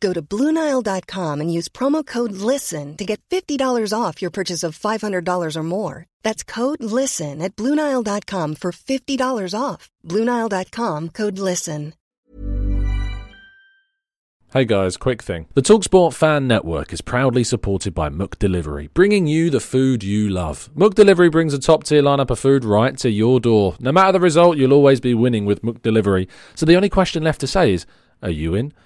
Go to Bluenile.com and use promo code LISTEN to get $50 off your purchase of $500 or more. That's code LISTEN at Bluenile.com for $50 off. Bluenile.com code LISTEN. Hey guys, quick thing. The Talksport Fan Network is proudly supported by McDelivery, bringing you the food you love. McDelivery brings a top tier lineup of food right to your door. No matter the result, you'll always be winning with McDelivery. So the only question left to say is, are you in?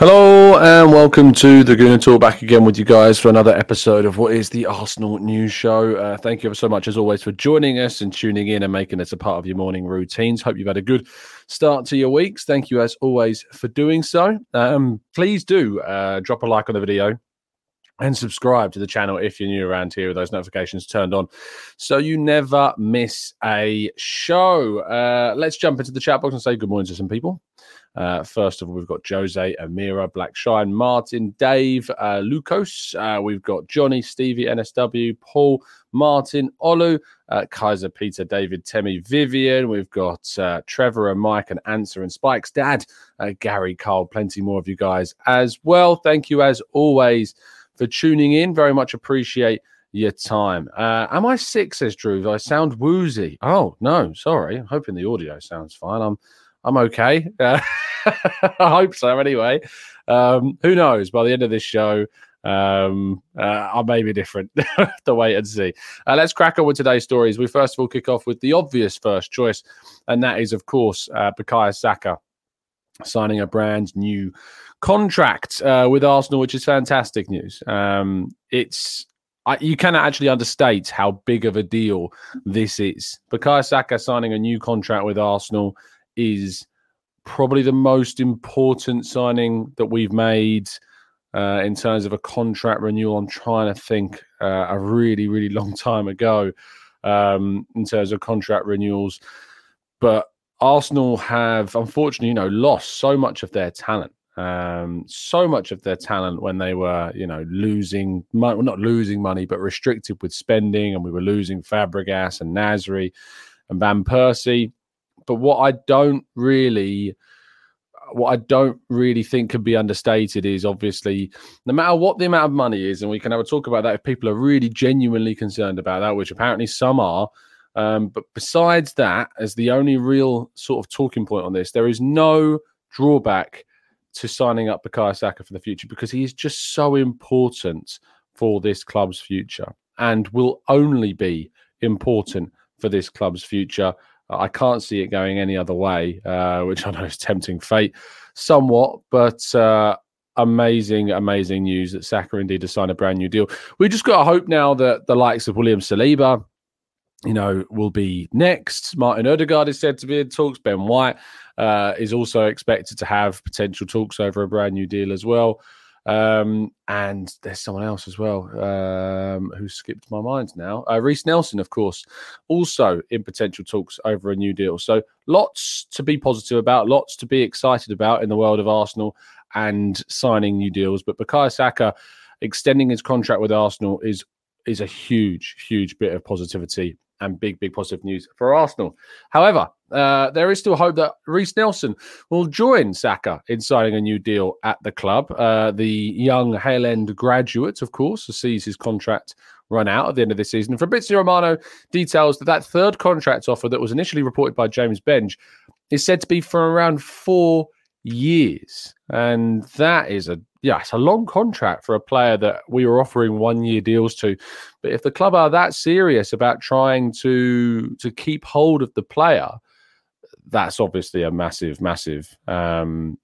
Hello and welcome to the Gooner Talk. Back again with you guys for another episode of what is the Arsenal News Show. Uh, thank you ever so much, as always, for joining us and tuning in and making this a part of your morning routines. Hope you've had a good start to your weeks. Thank you, as always, for doing so. Um, please do uh, drop a like on the video and subscribe to the channel if you're new around here with those notifications turned on so you never miss a show. Uh, let's jump into the chat box and say good morning to some people. Uh, first of all, we've got Jose, Amira, Blackshine, Martin, Dave, uh, Lucas. Uh, we've got Johnny, Stevie, NSW, Paul, Martin, Olu, uh, Kaiser, Peter, David, Temi, Vivian. We've got uh, Trevor and Mike and Answer and Spike's dad, uh, Gary, Carl, plenty more of you guys as well. Thank you as always for tuning in. Very much appreciate your time. Uh, am I sick? Says Drew. I sound woozy. Oh no, sorry. I'm hoping the audio sounds fine. I'm I'm okay. Uh, I hope so. Anyway, um, who knows? By the end of this show, um, uh, I may be different. to wait and see. Uh, let's crack on with today's stories. We first of all kick off with the obvious first choice, and that is, of course, uh, Bukayo Saka signing a brand new contract uh, with Arsenal, which is fantastic news. Um, it's I, you cannot actually understate how big of a deal this is. Bukayo Saka signing a new contract with Arsenal is probably the most important signing that we've made uh, in terms of a contract renewal. I'm trying to think uh, a really, really long time ago um, in terms of contract renewals. But Arsenal have, unfortunately, you know, lost so much of their talent. Um, so much of their talent when they were, you know, losing money, well, not losing money, but restricted with spending, and we were losing Fabregas and Nasri and Van Persie but what I don't really what I don't really think can be understated is obviously no matter what the amount of money is, and we can have a talk about that if people are really genuinely concerned about that, which apparently some are. Um, but besides that, as the only real sort of talking point on this, there is no drawback to signing up Bukayo Saka for the future because he is just so important for this club's future and will only be important for this club's future I can't see it going any other way, uh, which I know is tempting fate somewhat, but uh, amazing, amazing news that Saka indeed has signed a brand new deal. We just got to hope now that the likes of William Saliba, you know, will be next. Martin Odegaard is said to be in talks. Ben White uh, is also expected to have potential talks over a brand new deal as well. Um, and there's someone else as well um, who skipped my mind now. Uh, Reiss Nelson, of course, also in potential talks over a new deal. So lots to be positive about, lots to be excited about in the world of Arsenal and signing new deals. But Bukayo Saka extending his contract with Arsenal is is a huge, huge bit of positivity and big, big positive news for Arsenal. However, uh, there is still hope that Reiss Nelson will join Saka in signing a new deal at the club. Uh, the young Hale End graduate, of course, sees his contract run out at the end of this season. Fabrizio Romano details that that third contract offer that was initially reported by James Benge is said to be for around four years, and that is a yeah, it's a long contract for a player that we were offering one year deals to. But if the club are that serious about trying to to keep hold of the player, that's obviously a massive, massive um,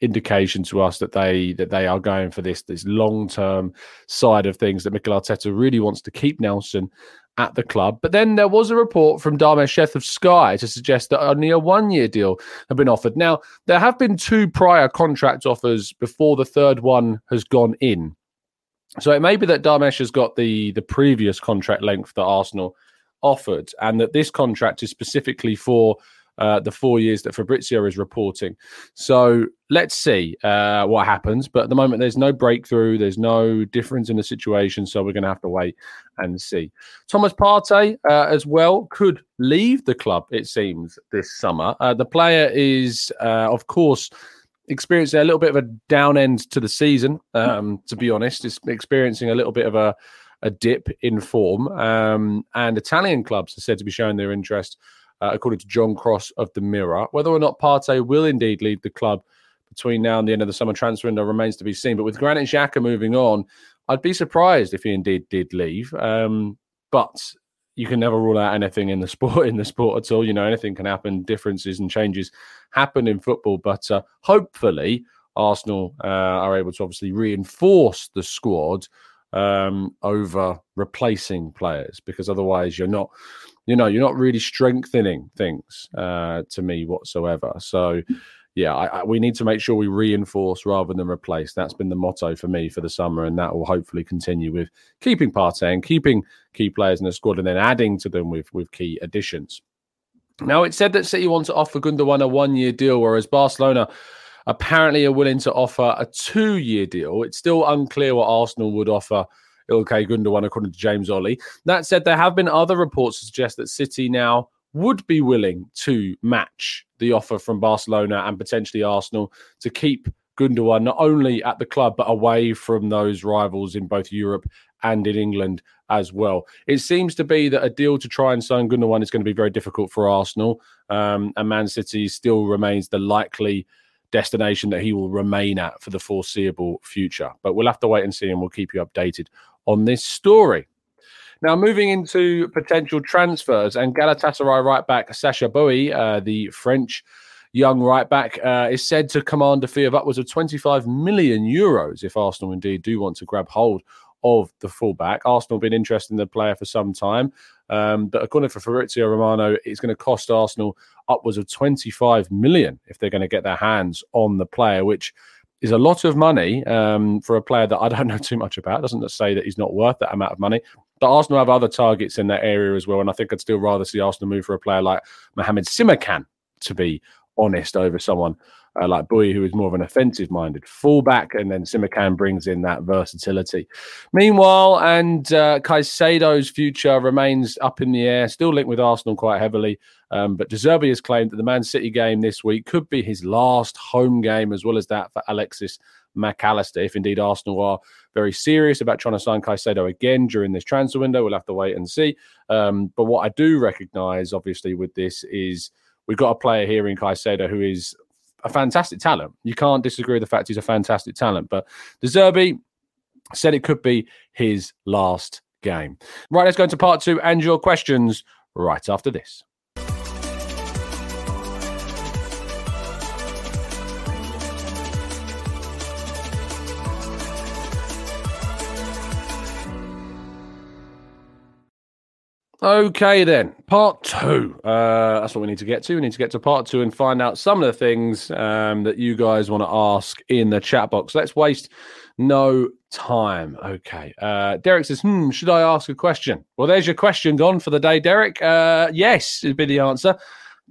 indication to us that they that they are going for this this long term side of things that Mikel Arteta really wants to keep Nelson at the club. But then there was a report from Dharmesh Sheth of Sky to suggest that only a one year deal had been offered. Now there have been two prior contract offers before the third one has gone in. So it may be that Dharmesh has got the the previous contract length that Arsenal offered, and that this contract is specifically for uh, the four years that Fabrizio is reporting. So let's see uh, what happens. But at the moment, there's no breakthrough, there's no difference in the situation. So we're going to have to wait and see. Thomas Partey uh, as well could leave the club, it seems, this summer. Uh, the player is, uh, of course, experiencing a little bit of a down end to the season, um, to be honest. Is experiencing a little bit of a a dip in form. Um, and Italian clubs are said to be showing their interest uh, according to John Cross of the Mirror. Whether or not Partey will indeed leave the club between now and the end of the summer transfer window remains to be seen. But with Granit Xhaka moving on, I'd be surprised if he indeed did leave. Um, but you can never rule out anything in the sport in the sport at all. You know, anything can happen. Differences and changes happen in football. But uh, hopefully, Arsenal uh, are able to obviously reinforce the squad um, over replacing players because otherwise you're not you know, you're not really strengthening things uh, to me whatsoever. So, yeah, I, I, we need to make sure we reinforce rather than replace. That's been the motto for me for the summer, and that will hopefully continue with keeping Partey and keeping key players in the squad, and then adding to them with with key additions. Now, it's said that City want to offer Gundogan a one-year deal, whereas Barcelona apparently are willing to offer a two-year deal. It's still unclear what Arsenal would offer Ilkay Gundogan, according to James Olley. That said, there have been other reports to suggest that City now would be willing to match the offer from Barcelona and potentially Arsenal to keep Gundogan not only at the club but away from those rivals in both Europe and in England as well. It seems to be that a deal to try and sign Gundogan is going to be very difficult for Arsenal, um, and Man City still remains the likely destination that he will remain at for the foreseeable future. But we'll have to wait and see, and we'll keep you updated on this story. Now, moving into potential transfers, and Galatasaray right back Sacha Boey, uh, the French young right back, uh, is said to command a fee of upwards of 25 million euros if Arsenal indeed do want to grab hold of the fullback. Arsenal have been interested in the player for some time, um, but according to Fabrizio Romano, it's going to cost Arsenal upwards of 25 million if they're going to get their hands on the player, which is a lot of money um, for a player that I don't know too much about. Doesn't say that he's not worth that amount of money. But Arsenal have other targets in that area as well, and I think I'd still rather see Arsenal move for a player like Mohamed Simakan, to be honest, over someone uh, like Boey, who is more of an offensive minded fullback, and then Simakan brings in that versatility. Meanwhile, and uh, Caicedo's future remains up in the air, still linked with Arsenal quite heavily. Um, but De Zerbi has claimed that the Man City game this week could be his last home game, as well as that for Alexis Mac Allister. If indeed Arsenal are very serious about trying to sign Caicedo again during this transfer window, we'll have to wait and see. Um, but what I do recognise, obviously, with this is we've got a player here in Caicedo who is a fantastic talent. You can't disagree with the fact he's a fantastic talent. But De Zerbi said it could be his last game. Right, let's go into part two and your questions right after this. Okay, then part two. Uh, that's what we need to get to. We need to get to part two and find out some of the things um, that you guys want to ask in the chat box. Let's waste no time. Okay. Uh, Derek says, "Hmm, should I ask a question?" Well, there's your question gone for the day, Derek. Uh, yes, would be the answer.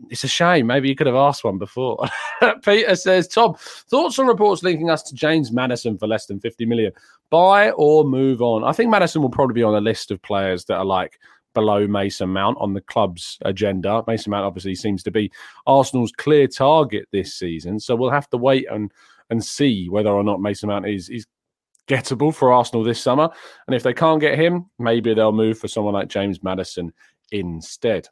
It's a shame. Maybe you could have asked one before. Peter says, Tom, thoughts on reports linking us to James Maddison for less than 50 million? Buy or move on? I think Maddison will probably be on a list of players that are like below Mason Mount on the club's agenda. Mason Mount obviously seems to be Arsenal's clear target this season, so we'll have to wait and and see whether or not Mason Mount is is gettable for Arsenal this summer. And if they can't get him, maybe they'll move for someone like James Maddison instead.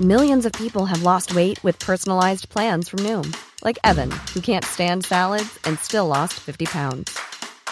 Millions of people have lost weight with personalized plans from Noom, like Evan, who can't stand salads and still lost 50 pounds.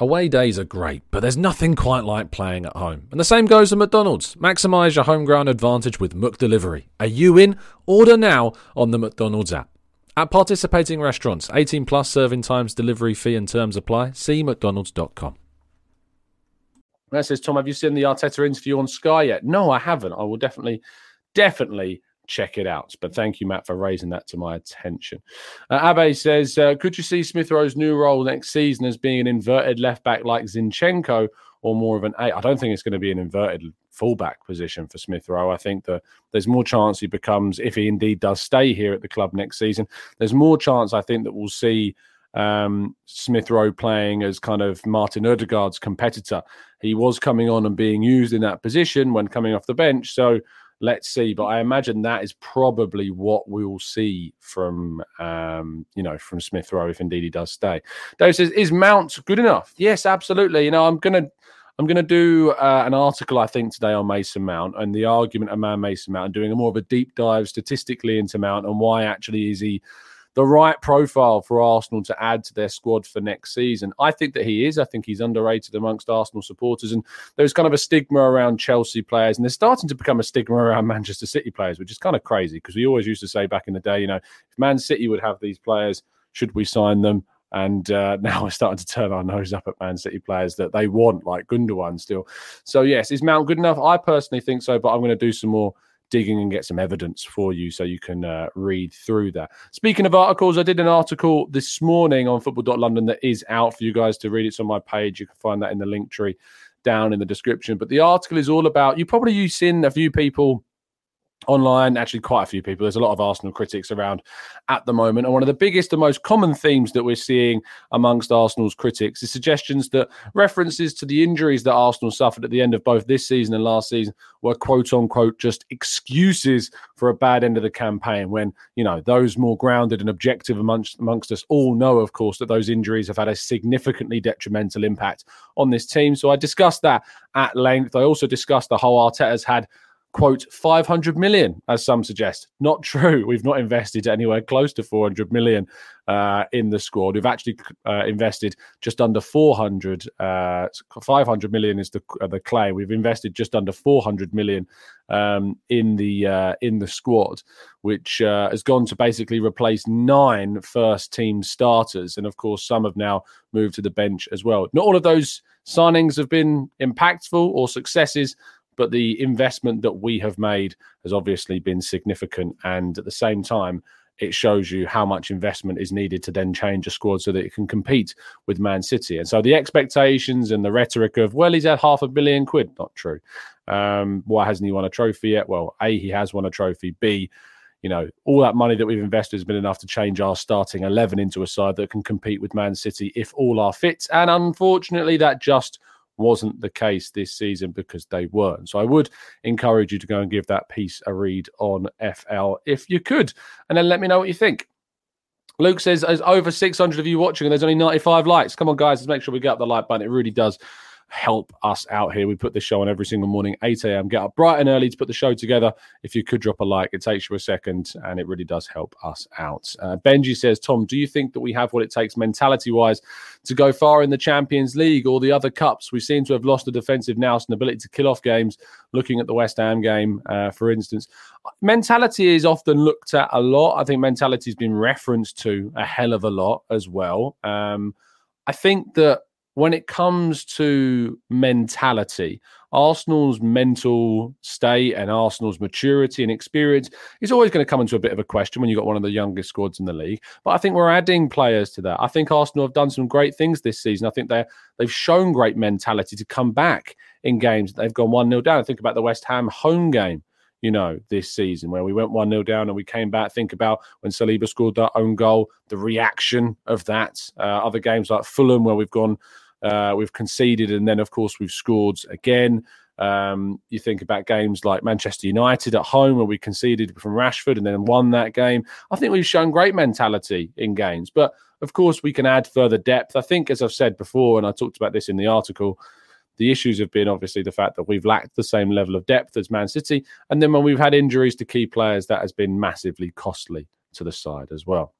Away days are great, but there's nothing quite like playing at home. And the same goes for McDonald's. Maximise your home ground advantage with McDelivery. Are you in? Order now on the McDonald's app. At participating restaurants, 18 plus serving times, delivery fee and terms apply. See McDonald's.com. That says, Tom, have you seen the Arteta interview on Sky yet? No, I haven't. I will definitely, definitely check it out. But thank you, Matt, for raising that to my attention. Uh, Abe says, uh, could you see Smith Rowe's new role next season as being an inverted left back like Zinchenko or more of an eight? I don't think it's going to be an inverted fullback position for Smith Rowe. I think that there's more chance he becomes, if he indeed does stay here at the club next season, there's more chance I think that we'll see um, Smith Rowe playing as kind of Martin Odegaard's competitor. He was coming on and being used in that position when coming off the bench. So let's see. But I imagine that is probably what we'll see from um, you know from Smith Rowe if indeed he does stay. Dave says, "Is Mount good enough?" Yes, absolutely. You know, I'm gonna. I'm going to do uh, an article, I think, today on Mason Mount and the argument around Mason Mount and doing a more of a deep dive statistically into Mount and why actually is he the right profile for Arsenal to add to their squad for next season. I think that he is. I think he's underrated amongst Arsenal supporters. And there's kind of a stigma around Chelsea players, and there's starting to become a stigma around Manchester City players, which is kind of crazy because we always used to say back in the day, you know, if Man City would have these players, should we sign them? And uh, now we're starting to turn our nose up at Man City players that they want, like Gundogan still. So, yes, is Mount good enough? I personally think so, but I'm going to do some more digging and get some evidence for you so you can uh, read through that. Speaking of articles, I did an article this morning on football.london that is out for you guys to read. It's on my page. You can find that in the link tree down in the description. But the article is all about you probably you've seen a few people online, actually quite a few people. There's a lot of Arsenal critics around at the moment. And one of the biggest and most common themes that we're seeing amongst Arsenal's critics is suggestions that references to the injuries that Arsenal suffered at the end of both this season and last season were quote unquote just excuses for a bad end of the campaign when, you know, those more grounded and objective amongst, amongst us all know, of course, that those injuries have had a significantly detrimental impact on this team. So I discussed that at length. I also discussed the whole Arteta's had quote 500 million as some suggest. Not true. We've not invested anywhere close to 400 million uh, in the squad. We've actually uh, invested just under 400 uh, 500 million is the uh, the claim. We've invested just under 400 million um, in the uh, in the squad which uh, has gone to basically replace nine first team starters. And of course some have now moved to the bench as well. Not all of those signings have been impactful or successes but the investment that we have made has obviously been significant. And at the same time, it shows you how much investment is needed to then change a squad so that it can compete with Man City. And so the expectations and the rhetoric of, well, he's had half a billion quid, not true. Um, why hasn't he won a trophy yet? Well, A, he has won a trophy. B, you know, all that money that we've invested has been enough to change our starting 11 into a side that can compete with Man City if all are fit. And unfortunately, that just wasn't the case this season because they weren't. So I would encourage you to go and give that piece a read on FL if you could, and then let me know what you think. Luke says there's over 600 of you watching and there's only 95 likes. Come on, guys, let's make sure we get up the like button. It really does help us out here. We put this show on every single morning, 8 a.m. Get up bright and early to put the show together. If you could drop a like, it takes you a second and it really does help us out. Uh, Benji says, Tom, do you think that we have what it takes mentality wise to go far in the Champions League or the other cups? We seem to have lost the defensive nous and ability to kill off games. Looking at the West Ham game, uh, for instance, mentality is often looked at a lot. I think mentality has been referenced to a hell of a lot as well. Um, I think that when it comes to mentality, Arsenal's mental state and Arsenal's maturity and experience is always going to come into a bit of a question when you've got one of the youngest squads in the league. But I think we're adding players to that. I think Arsenal have done some great things this season. I think they they've shown great mentality to come back in games. They've gone 1 0 down. Think about the West Ham home game you know, this season where we went 1 0 down and we came back. Think about when Saliba scored that own goal, the reaction of that. Uh, other games like Fulham where we've gone, uh, we've conceded, and then, of course, we've scored again. Um, you think about games like Manchester United at home where we conceded from Rashford and then won that game. I think we've shown great mentality in games, but of course we can add further depth. I think, as I've said before, and I talked about this in the article, the issues have been obviously the fact that we've lacked the same level of depth as Man City, and then when we've had injuries to key players, that has been massively costly to the side as well.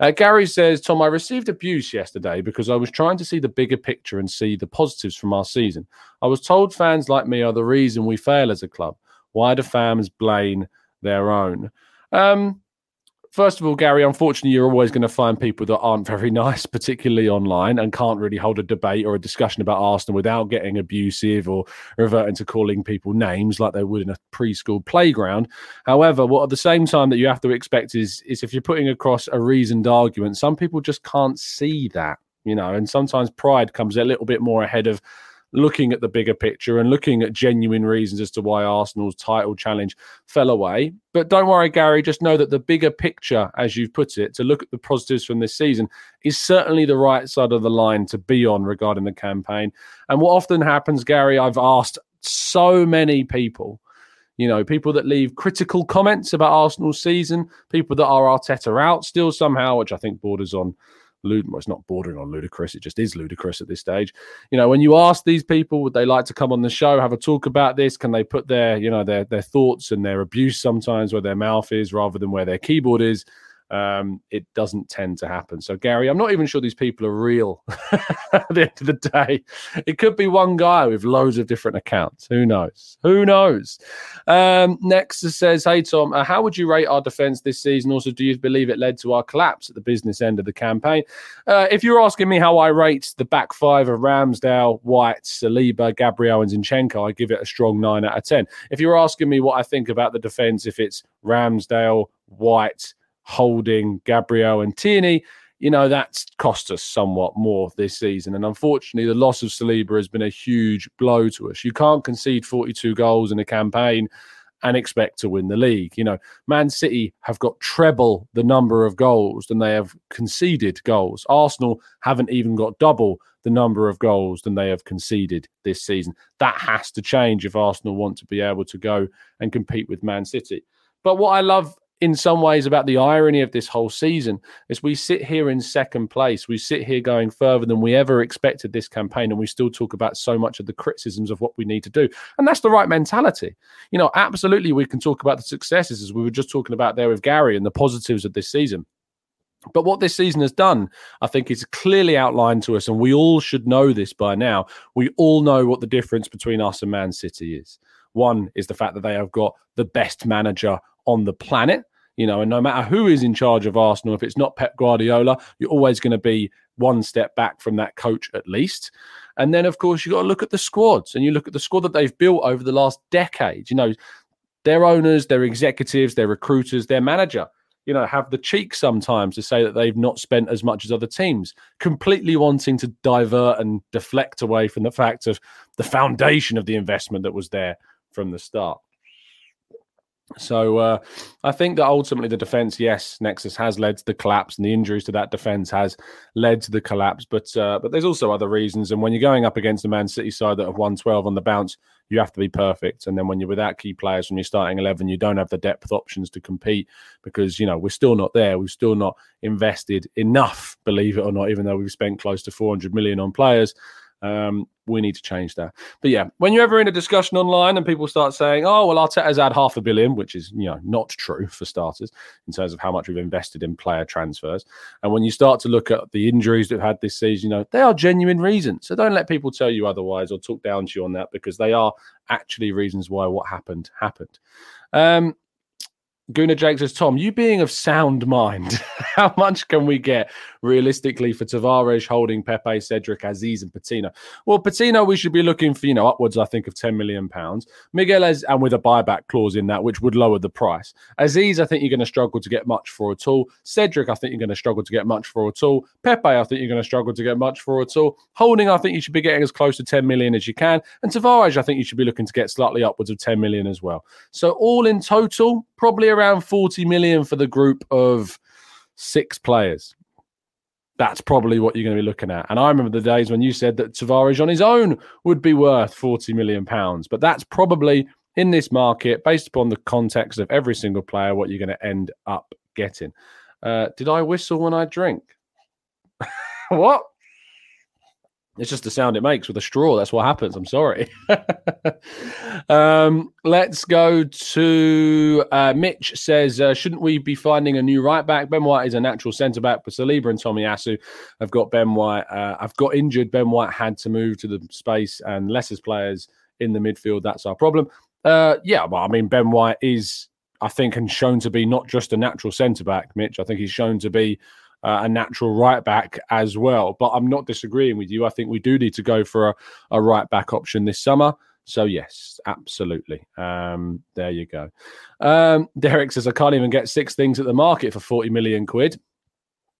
Uh, Gary says, Tom, I received abuse yesterday because I was trying to see the bigger picture and see the positives from our season. I was told fans like me are the reason we fail as a club. Why do fans blame their own? Um, First of all, Gary, unfortunately, you're always going to find people that aren't very nice, particularly online, and can't really hold a debate or a discussion about Arsenal without getting abusive or reverting to calling people names like they would in a preschool playground. However, what at the same time that you have to expect is, is if you're putting across a reasoned argument, some people just can't see that, you know, and sometimes pride comes a little bit more ahead of looking at the bigger picture and looking at genuine reasons as to why Arsenal's title challenge fell away. But don't worry, Gary, just know that the bigger picture, as you've put it, to look at the positives from this season is certainly the right side of the line to be on regarding the campaign. And what often happens, Gary, I've asked so many people. You know, people that leave critical comments about Arsenal's season, people that are Arteta out still somehow, which I think borders on well, it's not bordering on ludicrous. It just is ludicrous at this stage. You know, when you ask these people, would they like to come on the show, have a talk about this? Can they put their, you know, their their thoughts and their abuse sometimes where their mouth is rather than where their keyboard is? Um, it doesn't tend to happen. So, Gary, I'm not even sure these people are real at the end of the day. It could be one guy with loads of different accounts. Who knows? Who knows? Um, next says, Hey, Tom, uh, how would you rate our defense this season? Also, do you believe it led to our collapse at the business end of the campaign? Uh, if you're asking me how I rate the back five of Ramsdale, White, Saliba, Gabriel, and Zinchenko, I give it a strong nine out of 10. If you're asking me what I think about the defense, if it's Ramsdale, White, Holding, Gabriel, and Tierney, you know, that's cost us somewhat more this season. And unfortunately, the loss of Saliba has been a huge blow to us. You can't concede 42 goals in a campaign and expect to win the league. You know, Man City have got treble the number of goals than they have conceded goals. Arsenal haven't even got double the number of goals than they have conceded this season. That has to change if Arsenal want to be able to go and compete with Man City. But what I love in some ways about the irony of this whole season is we sit here in second place. We sit here going further than we ever expected this campaign, and we still talk about so much of the criticisms of what we need to do. And that's the right mentality. You know, absolutely, we can talk about the successes as we were just talking about there with Gary and the positives of this season. But what this season has done, I think, is clearly outlined to us, and we all should know this by now. We all know what the difference between us and Man City is. One is the fact that they have got the best manager on the planet. You know, and no matter who is in charge of Arsenal, if it's not Pep Guardiola, you're always going to be one step back from that coach at least. And then, of course, you've got to look at the squads and you look at the squad that they've built over the last decade. You know, their owners, their executives, their recruiters, their manager you know, have the cheek sometimes to say that they've not spent as much as other teams, completely wanting to divert and deflect away from the fact of the foundation of the investment that was there from the start. So uh, I think that ultimately the defense, yes, Nexus has led to the collapse, and the injuries to that defense has led to the collapse. But uh, but there's also other reasons. And when you're going up against the Man City side that have won 12 on the bounce, you have to be perfect. And then when you're without key players from your starting 11, you don't have the depth options to compete because you know we're still not there. We've still not invested enough, believe it or not, even though we've spent close to 400 million on players. Um, we need to change that. But yeah, when you're ever in a discussion online and people start saying, "Oh, well, Arteta's had half a billion, which is you know not true for starters in terms of how much we've invested in player transfers, and when you start to look at the injuries we've had this season, you know they are genuine reasons. So don't let people tell you otherwise or talk down to you on that because they are actually reasons why what happened happened. Um, Guna Jake says, Tom, you being of sound mind, how much can we get realistically for Tavares holding Pepe, Cedric, Aziz, and Patino? Well, Patino, we should be looking for, you know, upwards, I think, of 10 million pounds. Miguel, is, and with a buyback clause in that, which would lower the price. Aziz, I think you're going to struggle to get much for at all. Cedric, I think you're going to struggle to get much for at all. Pepe, I think you're going to struggle to get much for at all. Holding, I think you should be getting as close to 10 million as you can. And Tavares, I think you should be looking to get slightly upwards of 10 million as well. So all in total, probably around 40 million for the group of six players. That's probably what you're going to be looking at. And I remember the days when you said that Tavares on his own would be worth 40 million pounds. But that's probably in this market, based upon the context of every single player, what you're going to end up getting. Uh, did I whistle when I drink? what? It's just the sound it makes with a straw. That's what happens. I'm sorry. um, let's go to uh, Mitch says, uh, shouldn't we be finding a new right back? Ben White is a natural centre back, but Saliba and Tomiyasu have got Ben White. Uh, I've got injured. Ben White had to move to the space and Leicester's players in the midfield. That's our problem. Uh, yeah, well, I mean, Ben White is, I think, and shown to be not just a natural centre back, Mitch. I think he's shown to be uh, a natural right back as well. But I'm not disagreeing with you. I think we do need to go for a, a right back option this summer. So yes, absolutely. Um, there you go. Um, Derek says I can't even get six things at the market for forty million quid.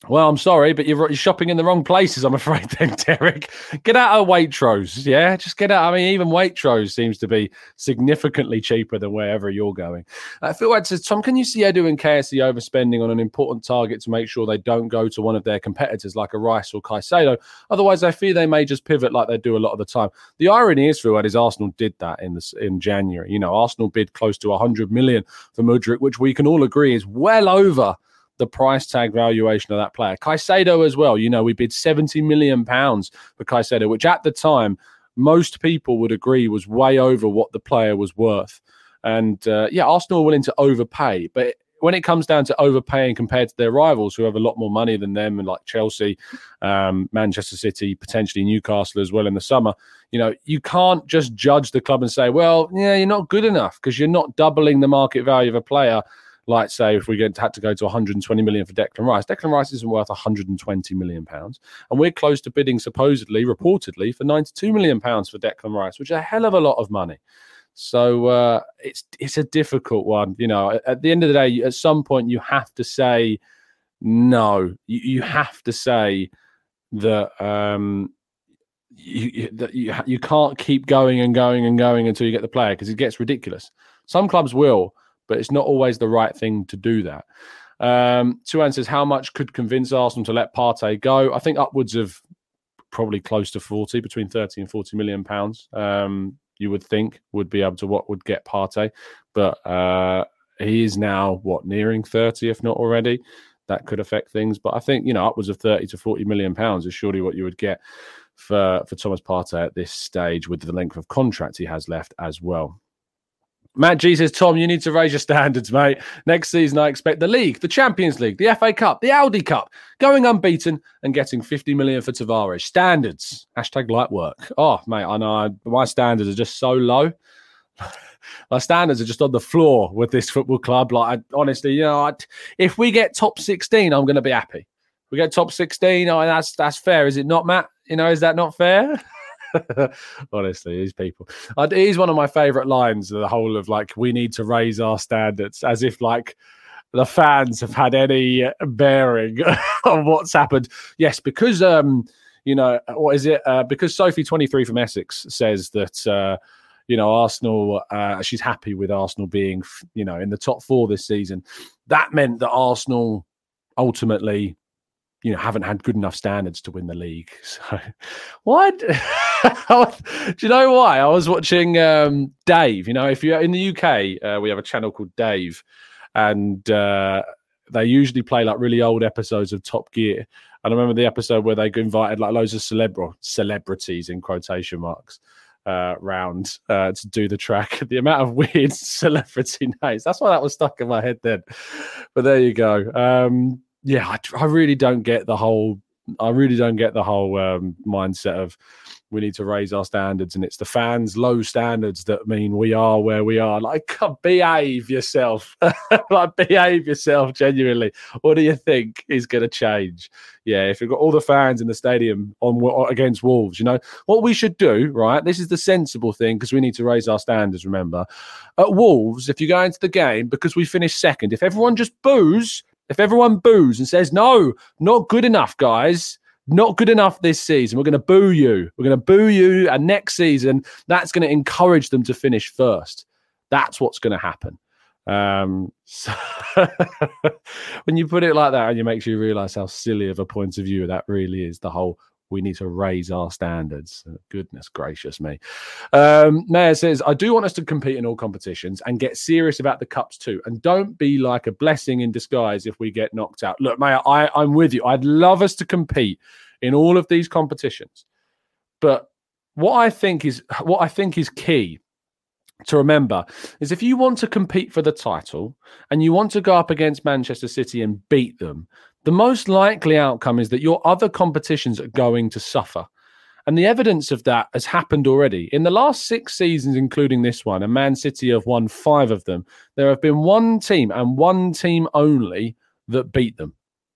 Well, I'm sorry, but you're, shopping in the wrong places, I'm afraid, then, Derek. Get out of Waitrose. Yeah, just get out. I mean, even Waitrose seems to be significantly cheaper than wherever you're going. Uh, Phil White says, Tom, can you see Edu and KSE overspending on an important target to make sure they don't go to one of their competitors like a Rice or Caicedo? Otherwise, I fear they may just pivot like they do a lot of the time. The irony is, Phil White, is Arsenal did that in, the, in January. You know, Arsenal bid close to 100 million for Mudryk, which we can all agree is well over – the price tag valuation of that player. Caicedo as well. You know, we bid 70 million pounds for Caicedo, which at the time most people would agree was way over what the player was worth. And uh, yeah, Arsenal are willing to overpay, but when it comes down to overpaying compared to their rivals who have a lot more money than them, and like Chelsea, um, Manchester City, potentially Newcastle as well in the summer, you know, you can't just judge the club and say, well, yeah, you're not good enough because you're not doubling the market value of a player like say if we had to go to 120 million for Declan Rice, Declan Rice isn't worth 120 million pounds, and we're close to bidding supposedly, reportedly, for 92 million pounds for Declan Rice, which is a hell of a lot of money. So uh, it's it's a difficult one. You know, at, at, the end of the day, at some point you have to say no. You, you have to say that um, you, that you you can't keep going and going and going until you get the player because it gets ridiculous. Some clubs will, but it's not always the right thing to do that. Um, says, how much could convince Arsenal to let Partey go? I think upwards of probably close to 40, between 30 and 40 million pounds. Um, you would think would be able to what would get Partey, but uh, he is now what nearing 30, if not already. That could affect things, but I think you know upwards of 30 to 40 million pounds is surely what you would get for for Thomas Partey at this stage with the length of contract he has left as well. Matt G says, Tom, you need to raise your standards, mate. Next season, I expect the league, the Champions League, the FA Cup, the Audi Cup, going unbeaten and getting 50 million for Tavares. Standards. Hashtag light work. Oh, mate, I know my standards are just so low. my standards are just on the floor with this football club. Like, I, honestly, you know, I, if we get top 16, I'm going to be happy. If we get top 16. Oh, that's that's fair, is it not, Matt? You know, is that not fair? Honestly, these people. it is one of my favorite lines. The whole of like, we need to raise our standards, as if like the fans have had any bearing on what's happened. Yes, because um, you know, what is it? Uh, because Sophie twenty three from Essex says that. Uh, you know, Arsenal, uh, she's happy with Arsenal being, you know, in the top four this season. That meant that Arsenal ultimately you know haven't had good enough standards to win the league. So what? Do you know why? I was watching um, Dave. You know, if you're in the UK, uh, we have a channel called Dave, and uh, they usually play like really old episodes of Top Gear. And I remember the episode where they invited like loads of celebra- celebrities in quotation marks uh, round uh, to do the track. The amount of weird celebrity names. That's why that was stuck in my head then. But there you go. Um, yeah, I, I, really don't get the whole. I really don't get the whole um, mindset of we need to raise our standards, and it's the fans' low standards that mean we are where we are. Like, behave yourself, like behave yourself. Genuinely, what do you think is going to change? Yeah, if you've got all the fans in the stadium on against Wolves, you know what we should do, right? This is the sensible thing because we need to raise our standards. Remember, at Wolves, if you go into the game because we finished second, if everyone just boos, if everyone boos and says no, not good enough, guys not good enough this season. We're going to boo you. We're going to boo you. And next season, that's going to encourage them to finish first. That's what's going to happen. Um, so when you put it like that, and it makes you realize how silly of a point of view that really is. The whole we need to raise our standards. Goodness gracious me. Um, Mayor says, I do want us to compete in all competitions and get serious about the cups too. And don't be like a blessing in disguise if we get knocked out. Look, Mayor, I, I'm with you. I'd love us to compete in all of these competitions. But what I think is what I think is key to remember is if you want to compete for the title and you want to go up against Manchester City and beat them, the most likely outcome is that your other competitions are going to suffer. And the evidence of that has happened already. In the last six seasons, including this one, and Man City have won five of them, there have been one team and one team only that beat them,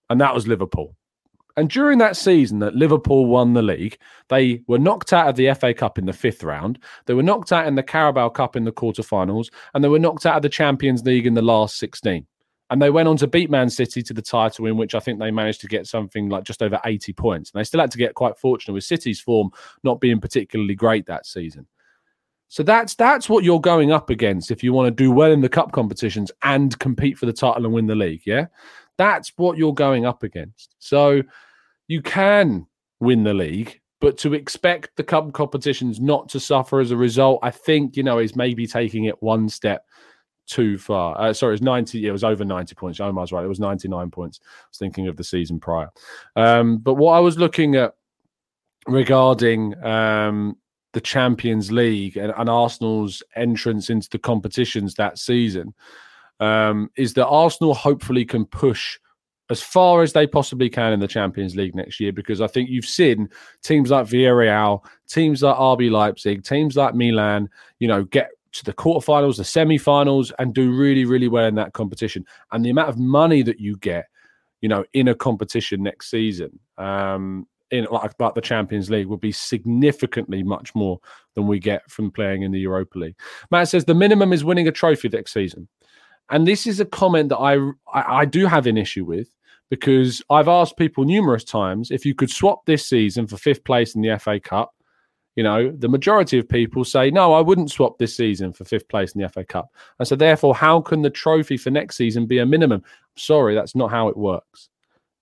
and that was Liverpool. And during that season that Liverpool won the league, they were knocked out of the FA Cup in the fifth round. They were knocked out in the Carabao Cup in the quarterfinals, and they were knocked out of the Champions League in the last 16. And they went on to beat Man City to the title, in which I think they managed to get something like just over 80 points. And they still had to get quite fortunate with City's form not being particularly great that season. So that's that's what you're going up against if you want to do well in the cup competitions and compete for the title and win the league. Yeah. That's what you're going up against. So you can win the league, but to expect the cup competitions not to suffer as a result, I think, you know, is maybe taking it one step too far. Uh, sorry, it was 90. It was over 90 points. Omar's right. It was 99 points. I was thinking of the season prior. Um, but what I was looking at regarding um, the Champions League and, and, Arsenal's entrance into the competitions that season um, is that Arsenal hopefully can push as far as they possibly can in the Champions League next year because I think you've seen teams like Villarreal, teams like RB Leipzig, teams like Milan, you know, get to the quarterfinals, the semi-finals, and do really, really well in that competition. And the amount of money that you get, you know, in a competition next season, um, in like, like the Champions League, will be significantly much more than we get from playing in the Europa League. Matt says the minimum is winning a trophy next season. And this is a comment that I, I, I do have an issue with because I've asked people numerous times if you could swap this season for fifth place in the FA Cup. You know, the majority of people say, no, I wouldn't swap this season for fifth place in the FA Cup. And so, therefore, how can the trophy for next season be a minimum? Sorry, that's not how it works.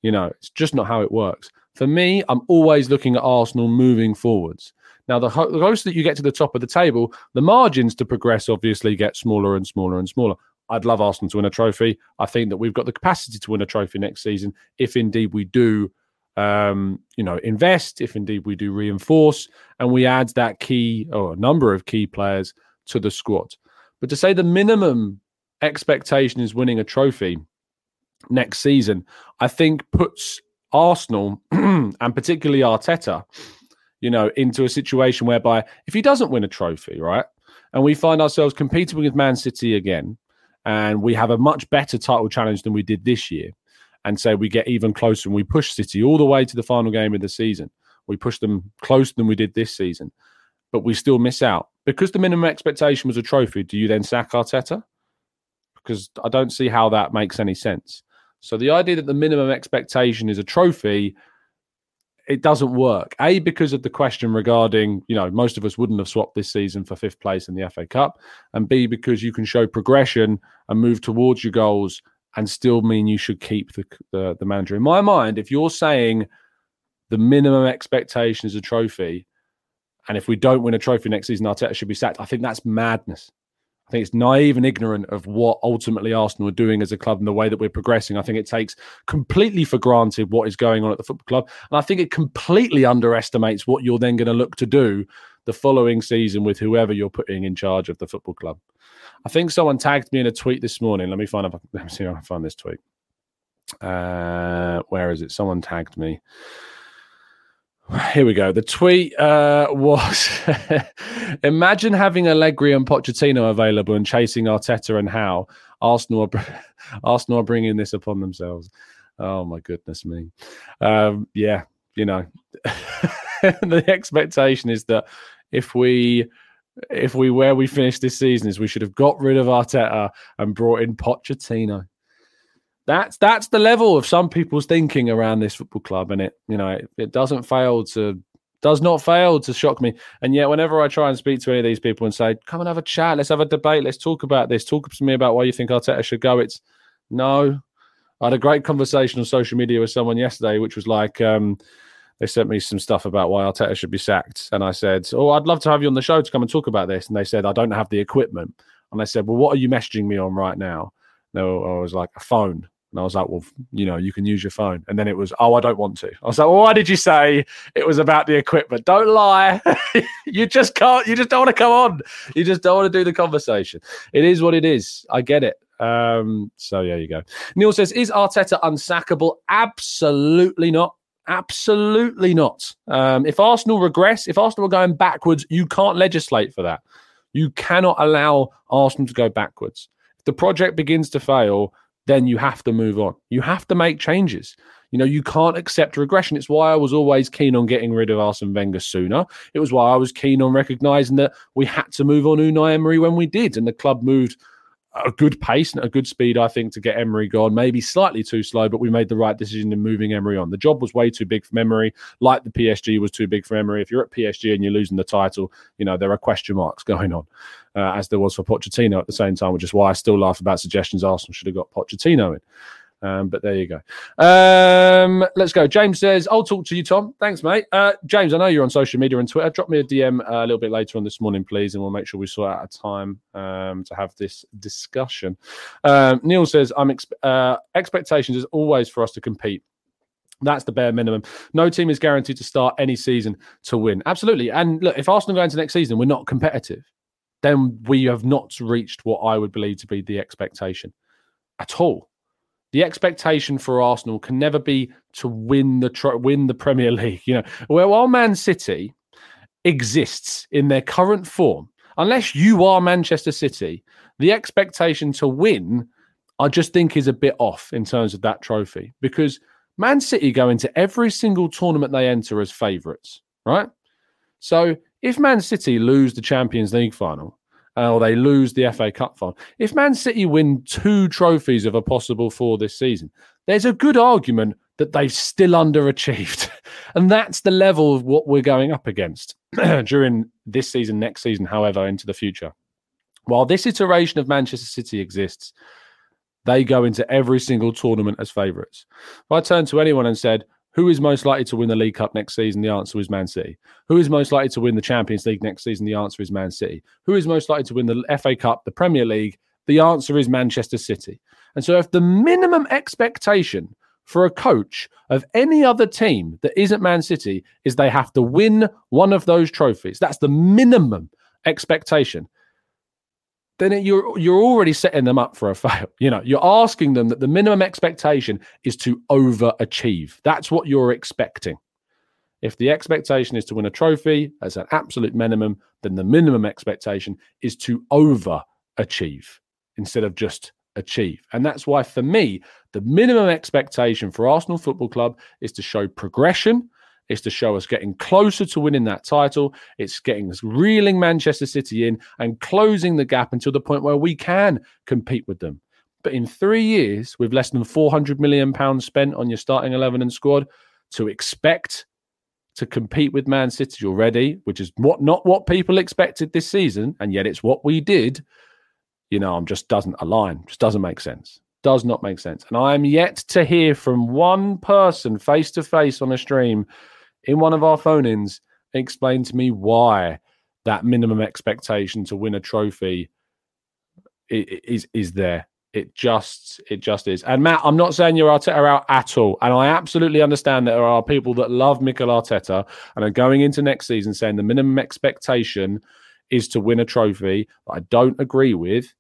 You know, it's just not how it works. For me, I'm always looking at Arsenal moving forwards. Now, the, ho- the closer that you get to the top of the table, the margins to progress obviously get smaller and smaller and smaller. I'd love Arsenal to win a trophy. I think that we've got the capacity to win a trophy next season if indeed we do, um, you know, invest, if indeed we do reinforce, and we add that key or a number of key players to the squad. But to say the minimum expectation is winning a trophy next season, I think puts Arsenal and particularly Arteta, you know, into a situation whereby if he doesn't win a trophy, right, and we find ourselves competing with Man City again, and we have a much better title challenge than we did this year. And so we get even closer and we push City all the way to the final game of the season. We push them closer than we did this season, but we still miss out. Because the minimum expectation was a trophy, do you then sack Arteta? Because I don't see how that makes any sense. So the idea that the minimum expectation is a trophy it doesn't work. A because of the question regarding, you know, most of us wouldn't have swapped this season for fifth place in the FA Cup, and B because you can show progression and move towards your goals and still mean you should keep the, the, the manager. In my mind, if you're saying the minimum expectation is a trophy, and if we don't win a trophy next season, Arteta should be sacked. I think that's madness. I think it's naive and ignorant of what ultimately Arsenal are doing as a club and the way that we're progressing. I think it takes completely for granted what is going on at the football club. And I think it completely underestimates what you're then going to look to do the following season with whoever you're putting in charge of the football club. I think someone tagged me in a tweet this morning. Let me find if I, let me see if I can find this tweet. Uh, where is it? Someone tagged me. here we go. The tweet uh, was Imagine having Allegri and Pochettino available and chasing Arteta and Howe. Arsenal are, Arsenal are bringing this upon themselves. Oh, my goodness me. Um, yeah, you know, the expectation is that if we if we where we finished this season is we should have got rid of Arteta and brought in Pochettino. That's that's the level of some people's thinking around this football club, and it you know it, it doesn't fail to does not fail to shock me. And yet, whenever I try and speak to any of these people and say, "Come and have a chat, let's have a debate, let's talk about this, talk to me about why you think Arteta should go," it's no. I had a great conversation on social media with someone yesterday, which was like. Um, they sent me some stuff about why Arteta should be sacked. And I said, Oh, I'd love to have you on the show to come and talk about this. And they said, I don't have the equipment. And I said, Well, what are you messaging me on right now? No, I was like, a phone. And I was like, well, you know, you can use your phone. And then it was, oh, I don't want to. I was like, well, why did you say it was about the equipment? Don't lie. you just can't, you just don't want to come on. You just don't want to do the conversation. It is what it is. I get it. Um, so yeah, you go. Neil says, is Arteta unsackable? Absolutely not. Absolutely not. Um, if Arsenal regress, if Arsenal are going backwards, you can't legislate for that. You cannot allow Arsenal to go backwards. If the project begins to fail, then you have to move on. You have to make changes. You know, you can't accept regression. It's why I was always keen on getting rid of Arsene Wenger sooner. It was why I was keen on recognizing that we had to move on Unai Emery when we did, and the club moved a good pace and a good speed, I think, to get Emery gone. Maybe slightly too slow, but we made the right decision in moving Emery on. The job was way too big for Emery, like the PSG was too big for Emery. If you're at PSG and you're losing the title, you know, there are question marks going on, uh, as there was for Pochettino at the same time, which is why I still laugh about suggestions Arsenal should have got Pochettino in. Um, but there you go. Um, let's go. James says, I'll talk to you, Tom. Thanks, mate. Uh, James, I know you're on social media and Twitter. Drop me a DM uh, a little bit later on this morning, please, and we'll make sure we sort out a time um, to have this discussion. Um, Neil says, I'm ex- uh, expectations is always for us to compete. That's the bare minimum. No team is guaranteed to start any season to win. Absolutely. And look, if Arsenal go into next season, we're not competitive, then we have not reached what I would believe to be the expectation at all the expectation for Arsenal can never be to win the win the Premier League. You know, where while Man City exists in their current form, unless you are Manchester City, the expectation to win, I just think, is a bit off in terms of that trophy because Man City go into every single tournament they enter as favourites, right? So if Man City lose the Champions League final, uh, or they lose the FA Cup final. If Man City win two trophies of a possible four this season, there's a good argument that they've still underachieved. and that's the level of what we're going up against during this season, next season, however, into the future. While this iteration of Manchester City exists, they go into every single tournament as favourites. If I turned to anyone and said, who is most likely to win the League Cup next season? The answer is Man City. Who is most likely to win the Champions League next season? The answer is Man City. Who is most likely to win the FA Cup, the Premier League? The answer is Manchester City. And so, if the minimum expectation for a coach of any other team that isn't Man City is they have to win one of those trophies, that's the minimum expectation then you're you're already setting them up for a fail. You know, you're asking them that the minimum expectation is to overachieve. That's what you're expecting. If the expectation is to win a trophy as an absolute minimum, then the minimum expectation is to overachieve instead of just achieve. And that's why, for me, the minimum expectation for Arsenal Football Club is to show progression it's to show us getting closer to winning that title. It's getting us reeling Manchester City in and closing the gap until the point where we can compete with them. But in three years, with less than 400 million pounds spent on your starting 11 and squad, to expect to compete with Man City already, which is what not what people expected this season, and yet it's what we did. You know, I'm just doesn't align, just doesn't make sense. Does not make sense. And I am yet to hear from one person face to face on a stream in one of our phone ins explain to me why that minimum expectation to win a trophy is is there. It just it just is. And Matt, I'm not saying you're Arteta out at all. And I absolutely understand that there are people that love Mikel Arteta and are going into next season saying the minimum expectation is to win a trophy. I don't agree with.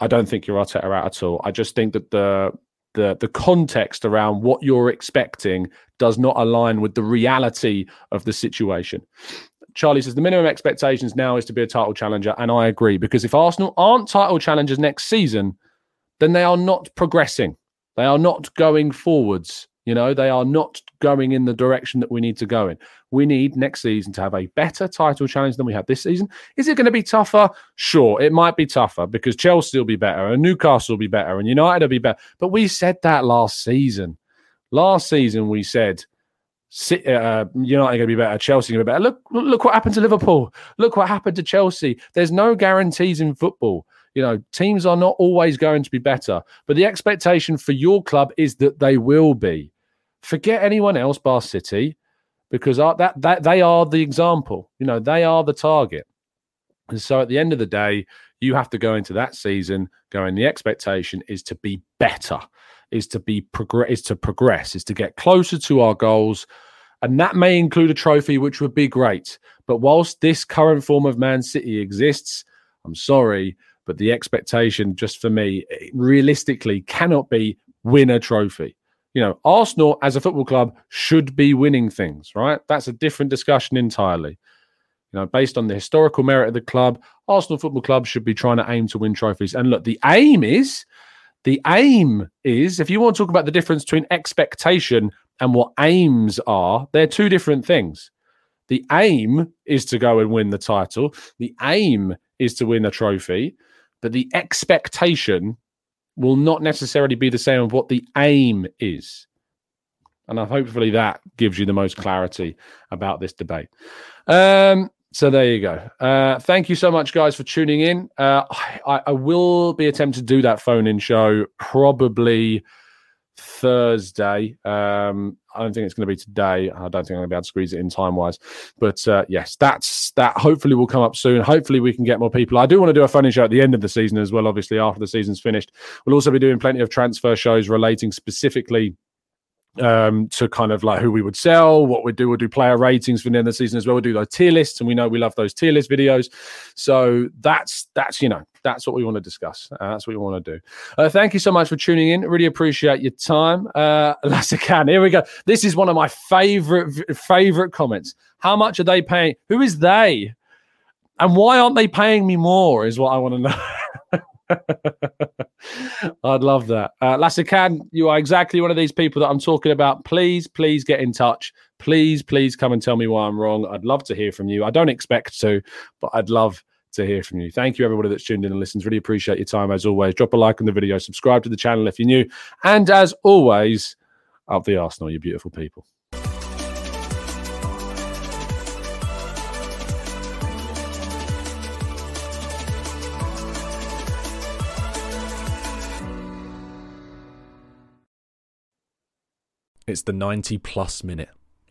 I don't think you're Arteta out at all. I just think that the the the context around what you're expecting does not align with the reality of the situation. Charlie says the minimum expectations now is to be a title challenger, and I agree because if Arsenal aren't title challengers next season, then they are not progressing. They are not going forwards. You know, they are not going in the direction that we need to go in. We need next season to have a better title challenge than we had this season. Is it going to be tougher? Sure, it might be tougher because Chelsea will be better and Newcastle will be better and United will be better. But we said that last season. Last season, we said uh, United going to be better, Chelsea going to be better. Look, look what happened to Liverpool. Look what happened to Chelsea. There's no guarantees in football. You know, teams are not always going to be better, but the expectation for your club is that they will be. Forget anyone else, bar City, because that that they are the example. You know, they are the target. And so at the end of the day, you have to go into that season going. The expectation is to be better, is to be progress, is to progress, is to get closer to our goals, and that may include a trophy, which would be great. But whilst this current form of Man City exists, I'm sorry, but the expectation, just for me, realistically, cannot be win a trophy you know, Arsenal as a football club should be winning things, right? That's a different discussion entirely. You know, based on the historical merit of the club, Arsenal Football Club should be trying to aim to win trophies. And look, the aim is the aim is if you want to talk about the difference between expectation and what aims are, they're two different things. The aim is to go and win the title. The aim is to win a trophy, but the expectation will not necessarily be the same of what the aim is. And hopefully that gives you the most clarity about this debate. Um, so there you go. Uh, thank you so much, guys, for tuning in. Uh, I, I, will be attempting to do that phone in show probably Thursday. Um, I don't think it's going to be today. I don't think I'm going to be able to squeeze it in time wise. But uh, yes, that's that. Hopefully, will come up soon. Hopefully, we can get more people. I do want to do a funny show at the end of the season as well. Obviously, after the season's finished, we'll also be doing plenty of transfer shows relating specifically um, to kind of like who we would sell, what we do. We'll do player ratings for the end of the season as well. We'll do those tier lists, and we know we love those tier list videos. So that's that's you know that's what we want to discuss. Uh, that's what we want to do. Uh, thank you so much for tuning in. Really appreciate your time, uh, Lassican. Here we go. This is one of my favorite favorite comments. How much are they paying? Who is they? And why aren't they paying me more? Is what I want to know. I'd love that. Uh, Lassican, you are exactly one of these people that I'm talking about. Please, please get in touch. Please, please come and tell me why I'm wrong. I'd love to hear from you. I don't expect to, but I'd love to hear from you. Thank you, everybody that's tuned in and listens. Really appreciate your time as always. Drop a like on the video, subscribe to the channel if you're new. And as always, up the Arsenal, you beautiful people. It's the 90 plus minute.